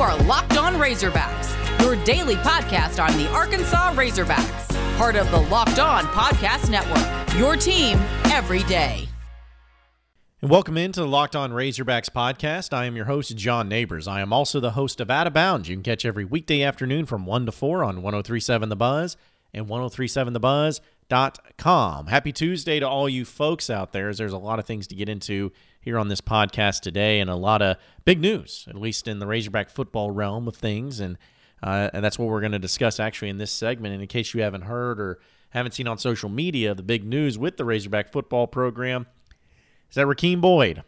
are Locked On Razorbacks, your daily podcast on the Arkansas Razorbacks, part of the Locked On Podcast Network. Your team every day. And welcome into the Locked On Razorbacks podcast. I am your host, John Neighbors. I am also the host of Out of Bounds. You can catch every weekday afternoon from 1 to 4 on 1037 The Buzz and oh 1037thebuzz.com. Happy Tuesday to all you folks out there, there's a lot of things to get into here on this podcast today and a lot of big news, at least in the Razorback football realm of things. And, uh, and that's what we're going to discuss actually in this segment. And in case you haven't heard or haven't seen on social media, the big news with the Razorback football program – is that Rakeem Boyd,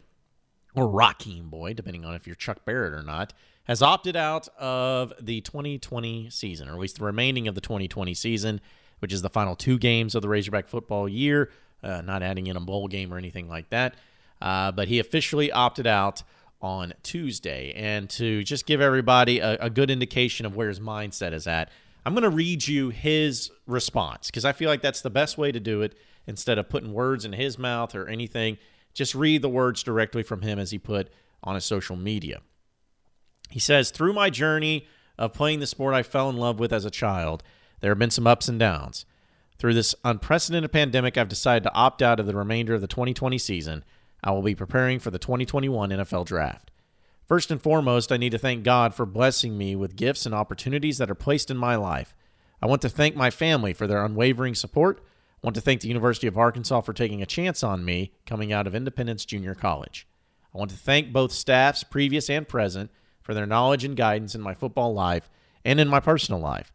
or Rakeem Boyd, depending on if you're Chuck Barrett or not, has opted out of the 2020 season, or at least the remaining of the 2020 season, which is the final two games of the Razorback football year, uh, not adding in a bowl game or anything like that. Uh, but he officially opted out on Tuesday. And to just give everybody a, a good indication of where his mindset is at, I'm going to read you his response because I feel like that's the best way to do it instead of putting words in his mouth or anything. Just read the words directly from him as he put on his social media. He says, Through my journey of playing the sport I fell in love with as a child, there have been some ups and downs. Through this unprecedented pandemic, I've decided to opt out of the remainder of the 2020 season. I will be preparing for the 2021 NFL Draft. First and foremost, I need to thank God for blessing me with gifts and opportunities that are placed in my life. I want to thank my family for their unwavering support I want to thank the University of Arkansas for taking a chance on me coming out of Independence Junior College. I want to thank both staffs, previous and present, for their knowledge and guidance in my football life and in my personal life.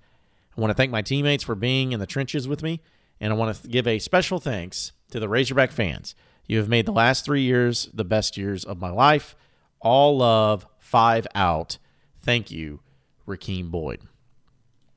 I want to thank my teammates for being in the trenches with me, and I want to give a special thanks to the Razorback fans. You have made the last three years the best years of my life. All love, five out. Thank you, Rakeem Boyd.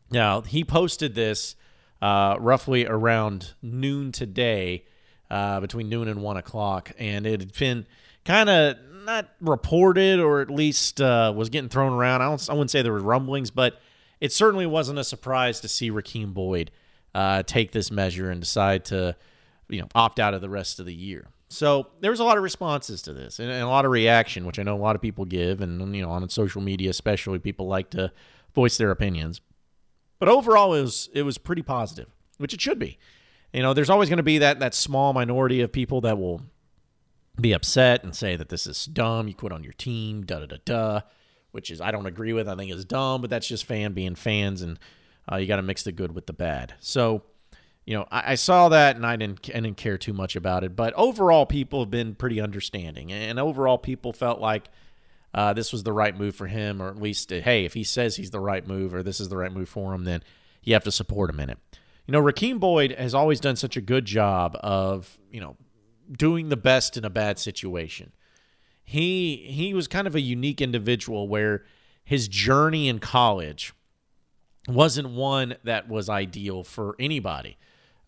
Now, he posted this uh, roughly around noon today, uh, between noon and one o'clock, and it had been kind of not reported, or at least uh, was getting thrown around. I, don't, I wouldn't say there were rumblings, but it certainly wasn't a surprise to see Rakeem Boyd uh, take this measure and decide to, you know, opt out of the rest of the year. So there was a lot of responses to this and, and, a lot of reaction, which I know a lot of people give, and you know on social media especially, people like to voice their opinions. But overall, it was it was pretty positive, which it should be. You know, there's always going to be that that small minority of people that will be upset and say that this is dumb. You quit on your team, da da da da, which is I don't agree with. I think is dumb, but that's just fan being fans, and uh, you got to mix the good with the bad. So, you know, I, I, saw that and I didn't I didn't care too much about it. But overall, people have been pretty understanding, and overall, people felt like uh, this was the right move for him, or at least, uh, hey, if he says he's the right move or this is the right move for him, then you have to support him in it. You know, Rakeem Boyd has always done such a good job of, you know, doing the best in a bad situation. He he was kind of a unique individual where his journey in college wasn't one that was ideal for anybody.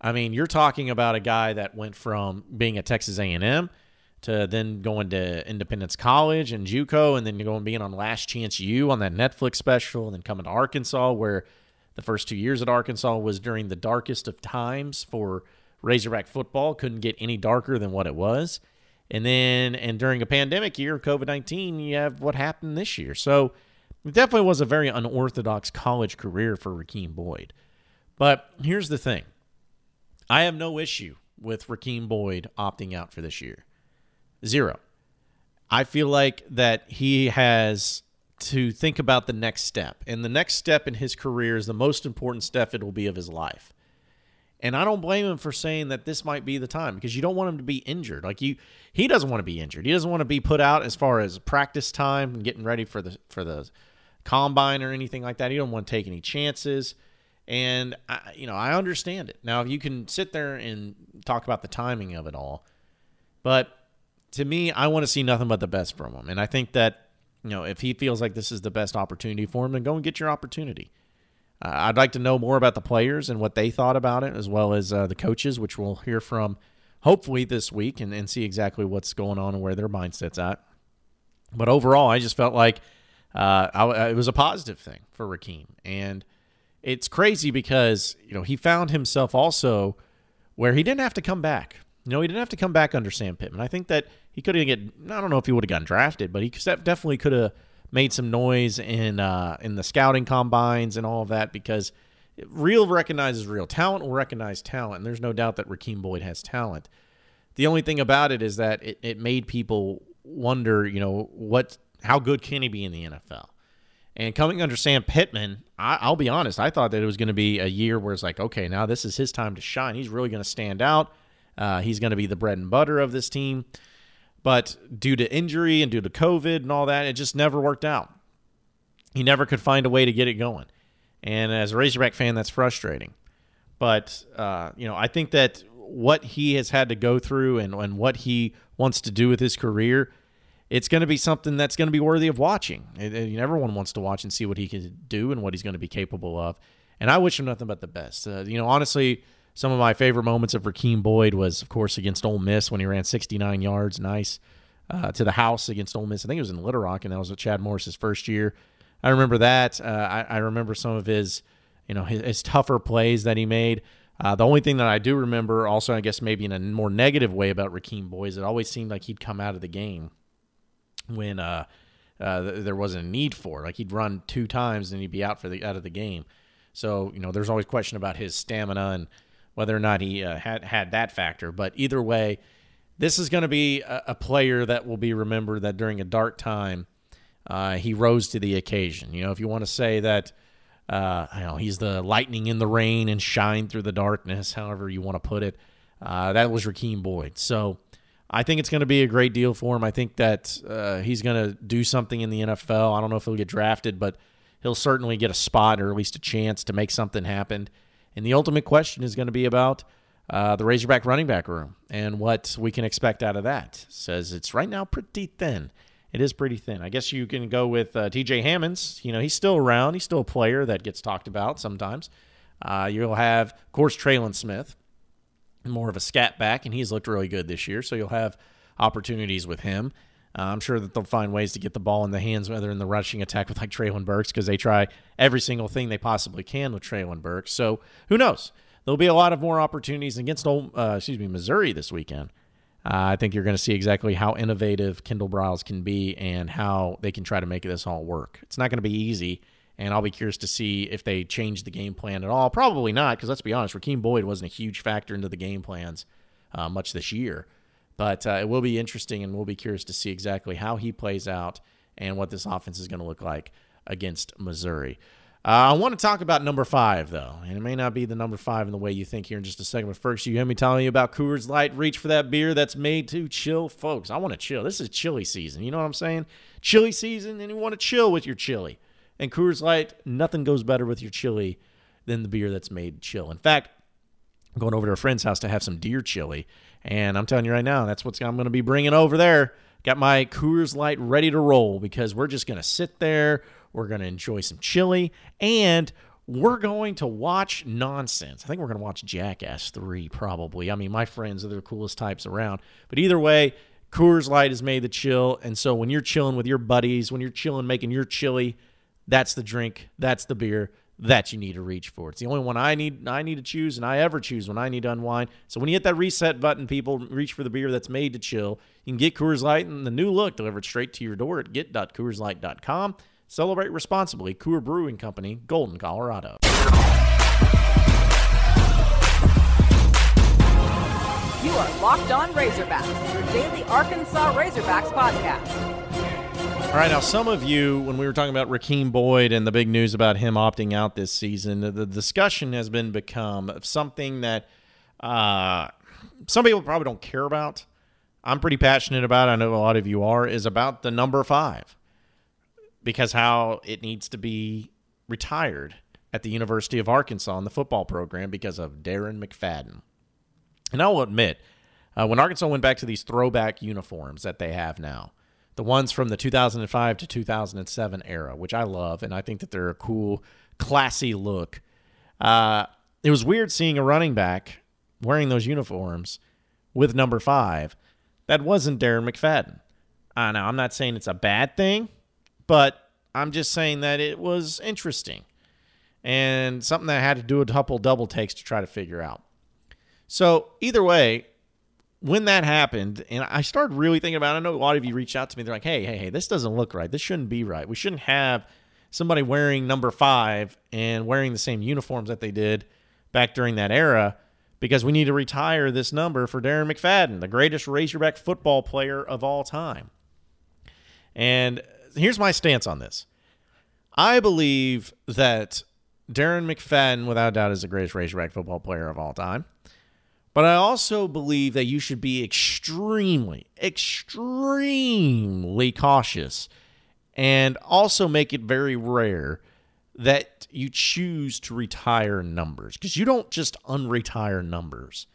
I mean, you're talking about a guy that went from being at Texas A&M to then going to Independence College and JUCO, and then going being on Last Chance U on that Netflix special, and then coming to Arkansas, where the first two years at Arkansas was during the darkest of times for Razorback football. Couldn't get any darker than what it was. And then, and during a pandemic year, COVID 19, you have what happened this year. So it definitely was a very unorthodox college career for Rakeem Boyd. But here's the thing I have no issue with Rakeem Boyd opting out for this year. Zero. I feel like that he has to think about the next step. And the next step in his career is the most important step it will be of his life. And I don't blame him for saying that this might be the time because you don't want him to be injured. Like you he doesn't want to be injured. He doesn't want to be put out as far as practice time and getting ready for the for the combine or anything like that. He don't want to take any chances. And I, you know, I understand it. Now, if you can sit there and talk about the timing of it all, but to me, I want to see nothing but the best from him. And I think that, you know, if he feels like this is the best opportunity for him, then go and get your opportunity. Uh, I'd like to know more about the players and what they thought about it, as well as uh, the coaches, which we'll hear from hopefully this week and, and see exactly what's going on and where their mindset's at. But overall, I just felt like uh, I, it was a positive thing for Rakeem. And it's crazy because, you know, he found himself also where he didn't have to come back. You know, he didn't have to come back under Sam Pittman. I think that he could have get. I don't know if he would have gotten drafted, but he definitely could have made some noise in uh, in the scouting combines and all of that because real recognizes real. Talent will recognize talent, and there's no doubt that Rakeem Boyd has talent. The only thing about it is that it, it made people wonder, you know, what how good can he be in the NFL? And coming under Sam Pittman, I, will be honest, I thought that it was going to be a year where it's like, okay, now this is his time to shine. He's really going to stand out. Uh, he's going to be the bread and butter of this team. But due to injury and due to COVID and all that, it just never worked out. He never could find a way to get it going. And as a Razorback fan, that's frustrating. But, uh, you know, I think that what he has had to go through and, and what he wants to do with his career, it's going to be something that's going to be worthy of watching. It, everyone wants to watch and see what he can do and what he's going to be capable of. And I wish him nothing but the best. Uh, you know, honestly, some of my favorite moments of Rakeem Boyd was, of course, against Ole Miss when he ran 69 yards, nice, uh, to the house against Ole Miss. I think it was in Little Rock, and that was with Chad Morris's first year. I remember that. Uh, I, I, remember some of his, you know, his, his tougher plays that he made. Uh, the only thing that I do remember, also, I guess maybe in a more negative way about Rakeem Boyd, is it always seemed like he'd come out of the game when uh, uh, there wasn't a need for. It. Like he'd run two times and he'd be out for the out of the game. So you know, there's always question about his stamina and whether or not he uh, had had that factor. But either way, this is going to be a, a, player that will be remembered that during a dark time, uh, he rose to the occasion. You know, if you want to say that, uh, know he's the lightning in the rain and shine through the darkness, however you want to put it. Uh, that was Rakeem Boyd. So I think it's going to be a great deal for him. I think that uh, he's going to do something in the NFL. I don't know if he'll get drafted, but he'll certainly get a spot or at least a chance to make something happen. And the ultimate question is going to be about uh, the Razorback running back room and what we can expect out of that. Says it's right now pretty thin. It is pretty thin. I guess you can go with uh, TJ Hammonds. You know, he's still around. He's still a player that gets talked about sometimes. Uh, you'll have, of course, Trelon Smith, more of a scat back, and he's looked really good this year. So you'll have opportunities with him. Uh, I'm sure that they'll find ways to get the ball in the hands, whether in the rushing attack with like Treylon Burks, because they try every single thing they possibly can with Treylon Burks. So who knows? There'll be a lot of more opportunities against, uh, excuse me, Missouri this weekend. Uh, I think you're going to see exactly how innovative Kendal Briles can be and how they can try to make this all work. It's not going to be easy, and I'll be curious to see if they change the game plan at all. Probably not, because let's be honest, Rakeem Boyd wasn't a huge factor into the game plans uh, much this year. But uh, it will be interesting, and we'll be curious to see exactly how he plays out and what this offense is going to look like against Missouri. Uh, I want to talk about number five, though, and it may not be the number five in the way you think here in just a second. But first, you hear me telling you about Coors Light. Reach for that beer that's made to chill, folks. I want to chill. This is chili season. You know what I'm saying? Chili season, and you want to chill with your chili. And Coors Light, nothing goes better with your chili than the beer that's made chill. In fact, going over to a friend's house to have some deer chili, and I'm telling you right now, that's what I'm going to be bringing over there. Got my Coors Light ready to roll because we're just going to sit there. We're going to enjoy some chili and we're going to watch nonsense. I think we're going to watch Jackass 3 probably. I mean, my friends are the coolest types around. But either way, Coors Light is made to chill. And so when you're chilling with your buddies, when you're chilling making your chili, that's the drink, that's the beer that you need to reach for. It's the only one I need I need to choose and I ever choose when I need to unwind. So when you hit that reset button, people reach for the beer that's made to chill. You can get Coors Light and the new look delivered straight to your door at get.coorslight.com. Celebrate responsibly. Coors Brewing Company, Golden, Colorado. You are Locked On Razorbacks, your daily Arkansas Razorbacks podcast. All right, now some of you, when we were talking about Rakeem Boyd and the big news about him opting out this season, the discussion has been become of something that uh, some people probably don't care about. I'm pretty passionate about. I know a lot of you are. Is about the number five because how it needs to be retired at the University of Arkansas in the football program because of Darren McFadden. And I will admit, uh, when Arkansas went back to these throwback uniforms that they have now the ones from the 2005 to 2007 era, which I love, and I think that they're a cool, classy look. Uh, it was weird seeing a running back wearing those uniforms with number five. That wasn't Darren McFadden. Uh, now, I'm not saying it's a bad thing, but I'm just saying that it was interesting and something that I had to do a couple double takes to try to figure out. So, either way, when that happened, and I started really thinking about it, I know a lot of you reached out to me. They're like, hey, hey, hey, this doesn't look right. This shouldn't be right. We shouldn't have somebody wearing number five and wearing the same uniforms that they did back during that era because we need to retire this number for Darren McFadden, the greatest Razorback football player of all time. And here's my stance on this I believe that Darren McFadden, without doubt, is the greatest Razorback football player of all time. But I also believe that you should be extremely, extremely cautious and also make it very rare that you choose to retire numbers because you don't just unretire numbers.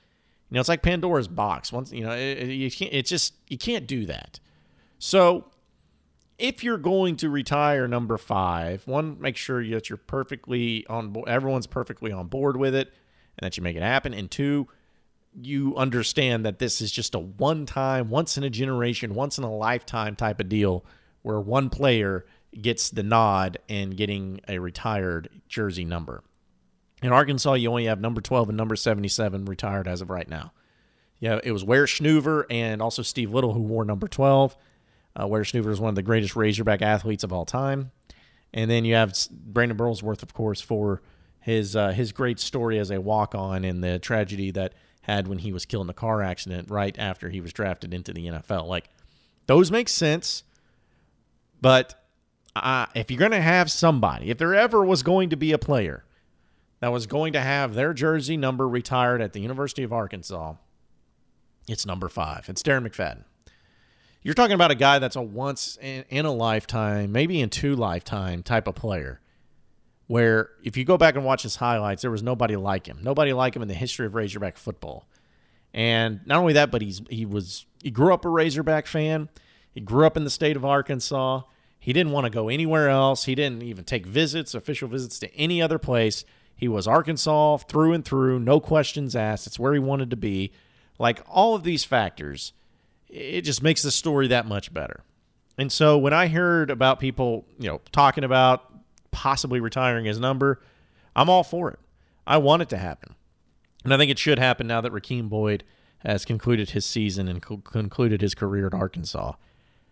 You know, it's like Pandora's box. Once you know, it, you can't. It's just you can't do that. So, if you're going to retire number five, one, make sure that you're perfectly on board. Everyone's perfectly on board with it, and that you make it happen. And two, you understand that this is just a one time, once in a generation, once in a lifetime type of deal where one player gets the nod and getting a retired jersey number. In Arkansas, you only have number 12 and number 77 retired as of right now. Yeah, it was Ware Schnoover and also Steve Little who wore number 12. Uh, Ware Schnoover is one of the greatest Razorback athletes of all time. And then you have Brandon Burlesworth, of course, for his uh, his great story as a walk on and the tragedy that – had when he was killed in a car accident right after he was drafted into the NFL. Like, those make sense. But uh, if you're going to have somebody, if there ever was going to be a player that was going to have their jersey number retired at the University of Arkansas, it's number five. It's Darren McFadden. You're talking about a guy that's a once in, in a lifetime, maybe in two lifetime type of player where if you go back and watch his highlights, there was nobody like him. Nobody like him in the history of Razorback football. And not only that, but he's he was he grew up a Razorback fan. He grew up in the state of Arkansas. He didn't want to go anywhere else. He didn't even take visits, official visits to any other place. He was Arkansas through and through, no questions asked. It's where he wanted to be. Like all of these factors, it just makes the story that much better. And so when I heard about people, you know, talking about possibly retiring his number, I'm all for it. I want it to happen. And I think it should happen now that Rakeem Boyd has concluded his season and co- concluded his career at Arkansas.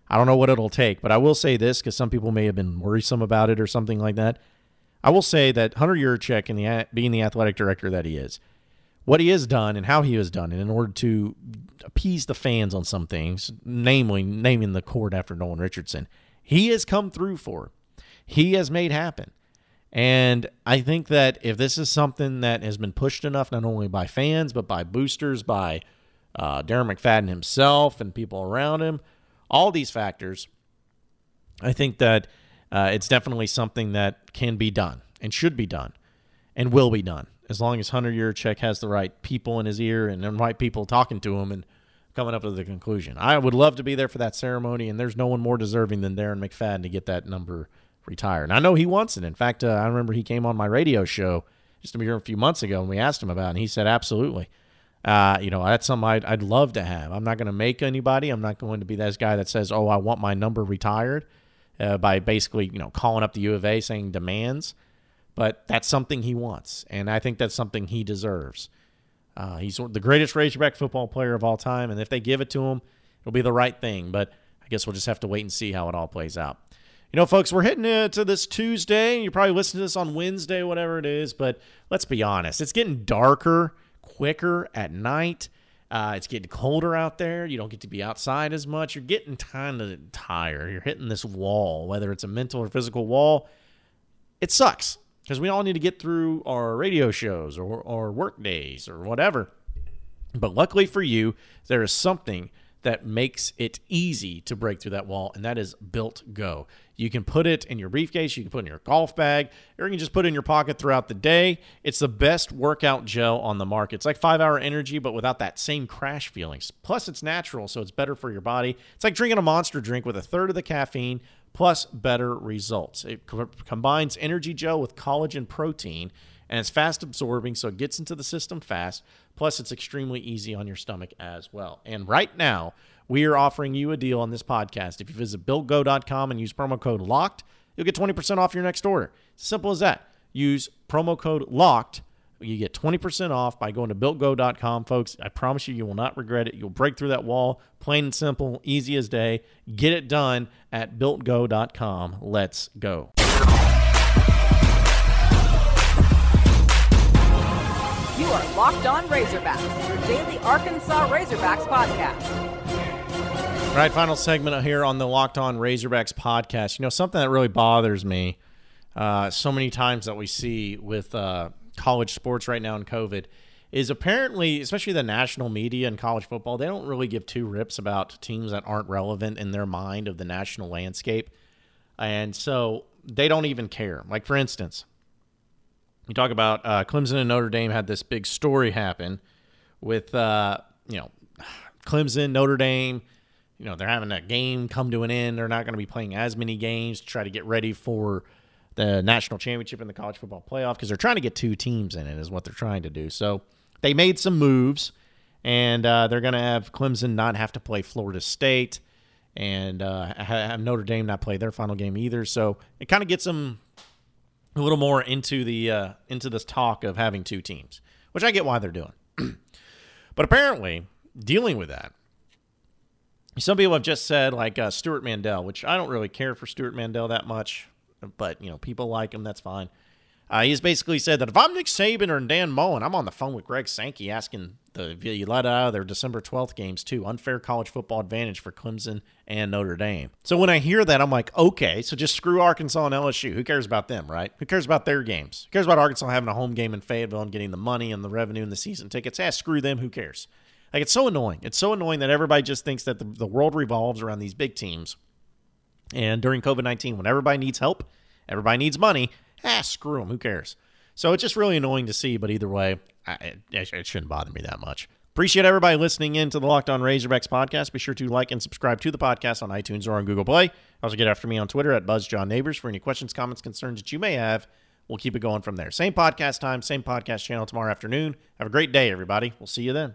I don't know what it'll take, but I will say this because some people may have been worrisome about it or something like that. I will say that Hunter Yurachek, in the, being the athletic director that he is, what he has done and how he has done it in order to appease the fans on some things, namely naming the court after Nolan Richardson, he has come through for he has made happen. And I think that if this is something that has been pushed enough, not only by fans, but by boosters, by uh, Darren McFadden himself and people around him, all these factors, I think that uh, it's definitely something that can be done and should be done and will be done as long as Hunter Yurachek has the right people in his ear and the right people talking to him and coming up to the conclusion. I would love to be there for that ceremony, and there's no one more deserving than Darren McFadden to get that number retire. And I know he wants it. In fact, uh, I remember he came on my radio show just a few months ago and we asked him about it, and he said, absolutely. Uh, you know, that's something I'd, I'd love to have. I'm not going to make anybody. I'm not going to be that guy that says, oh, I want my number retired uh, by basically, you know, calling up the U of A saying demands. But that's something he wants. And I think that's something he deserves. Uh, he's the greatest Razorback football player of all time. And if they give it to him, it'll be the right thing. But I guess we'll just have to wait and see how it all plays out. You know, folks, we're hitting it to this Tuesday. You probably listen to this on Wednesday, whatever it is. But let's be honest, it's getting darker quicker at night. Uh, it's getting colder out there. You don't get to be outside as much. You're getting kind of tired. You're hitting this wall, whether it's a mental or physical wall. It sucks because we all need to get through our radio shows or, or work days or whatever. But luckily for you, there is something that makes it easy to break through that wall, and that is Built Go. You can put it in your briefcase, you can put it in your golf bag, or you can just put it in your pocket throughout the day. It's the best workout gel on the market. It's like five hour energy, but without that same crash feelings. Plus, it's natural, so it's better for your body. It's like drinking a monster drink with a third of the caffeine plus better results. It co- combines energy gel with collagen protein and it's fast absorbing, so it gets into the system fast. Plus, it's extremely easy on your stomach as well. And right now, we are offering you a deal on this podcast. If you visit builtgo.com and use promo code LOCKED, you'll get 20% off your next order. Simple as that. Use promo code LOCKED You get 20% off by going to builtgo.com, folks. I promise you, you will not regret it. You'll break through that wall, plain and simple, easy as day. Get it done at builtgo.com. Let's go. Locked On Razorbacks, your daily Arkansas Razorbacks podcast. All right, final segment here on the Locked On Razorbacks podcast. You know, something that really bothers me uh, so many times that we see with uh, college sports right now in COVID is apparently, especially the national media and college football, they don't really give two rips about teams that aren't relevant in their mind of the national landscape. And so they don't even care. Like, for instance, you talk about uh, Clemson and Notre Dame had this big story happen with, uh, you know, Clemson, Notre Dame. You know, they're having that game come to an end. They're not going to be playing as many games to try to get ready for the national championship in the college football playoff because they're trying to get two teams in it, is what they're trying to do. So they made some moves, and uh, they're going to have Clemson not have to play Florida State and uh, have Notre Dame not play their final game either. So it kind of gets them a little more into the uh, into this talk of having two teams, which I get why they're doing. but apparently, dealing with that, some people have just said like uh, Stewart Mandel, which I don't really care for Stewart Mandel that much but you know people like him. That's fine. Uh, he's basically said that if I'm Nick Saban or Dan Mullen, I'm on the phone with Greg Sankey asking the you let out of their December 12th games too. Unfair college football advantage for Clemson and Notre Dame. So when I hear that, I'm like, okay, so just screw Arkansas and LSU. Who cares about them, right? Who cares about their games? Who cares about Arkansas having a home game in Fayetteville and getting the money and the revenue and the season tickets? Yeah, screw them. Who cares? Like it's so annoying. It's so annoying that everybody just thinks that the, the world revolves around these big teams. And during COVID 19, when everybody needs help, Everybody needs money. Ah, screw them. Who cares? So it's just really annoying to see, but either way, I, it, it shouldn't bother me that much. Appreciate everybody listening in to the Locked On Razorbacks podcast. Be sure to like and subscribe to the podcast on iTunes or on Google Play. Also, get after me on Twitter at BuzzJohnNeighbors for any questions, comments, concerns that you may have. We'll keep it going from there. Same podcast time, same podcast channel tomorrow afternoon. Have a great day, everybody. We'll see you then.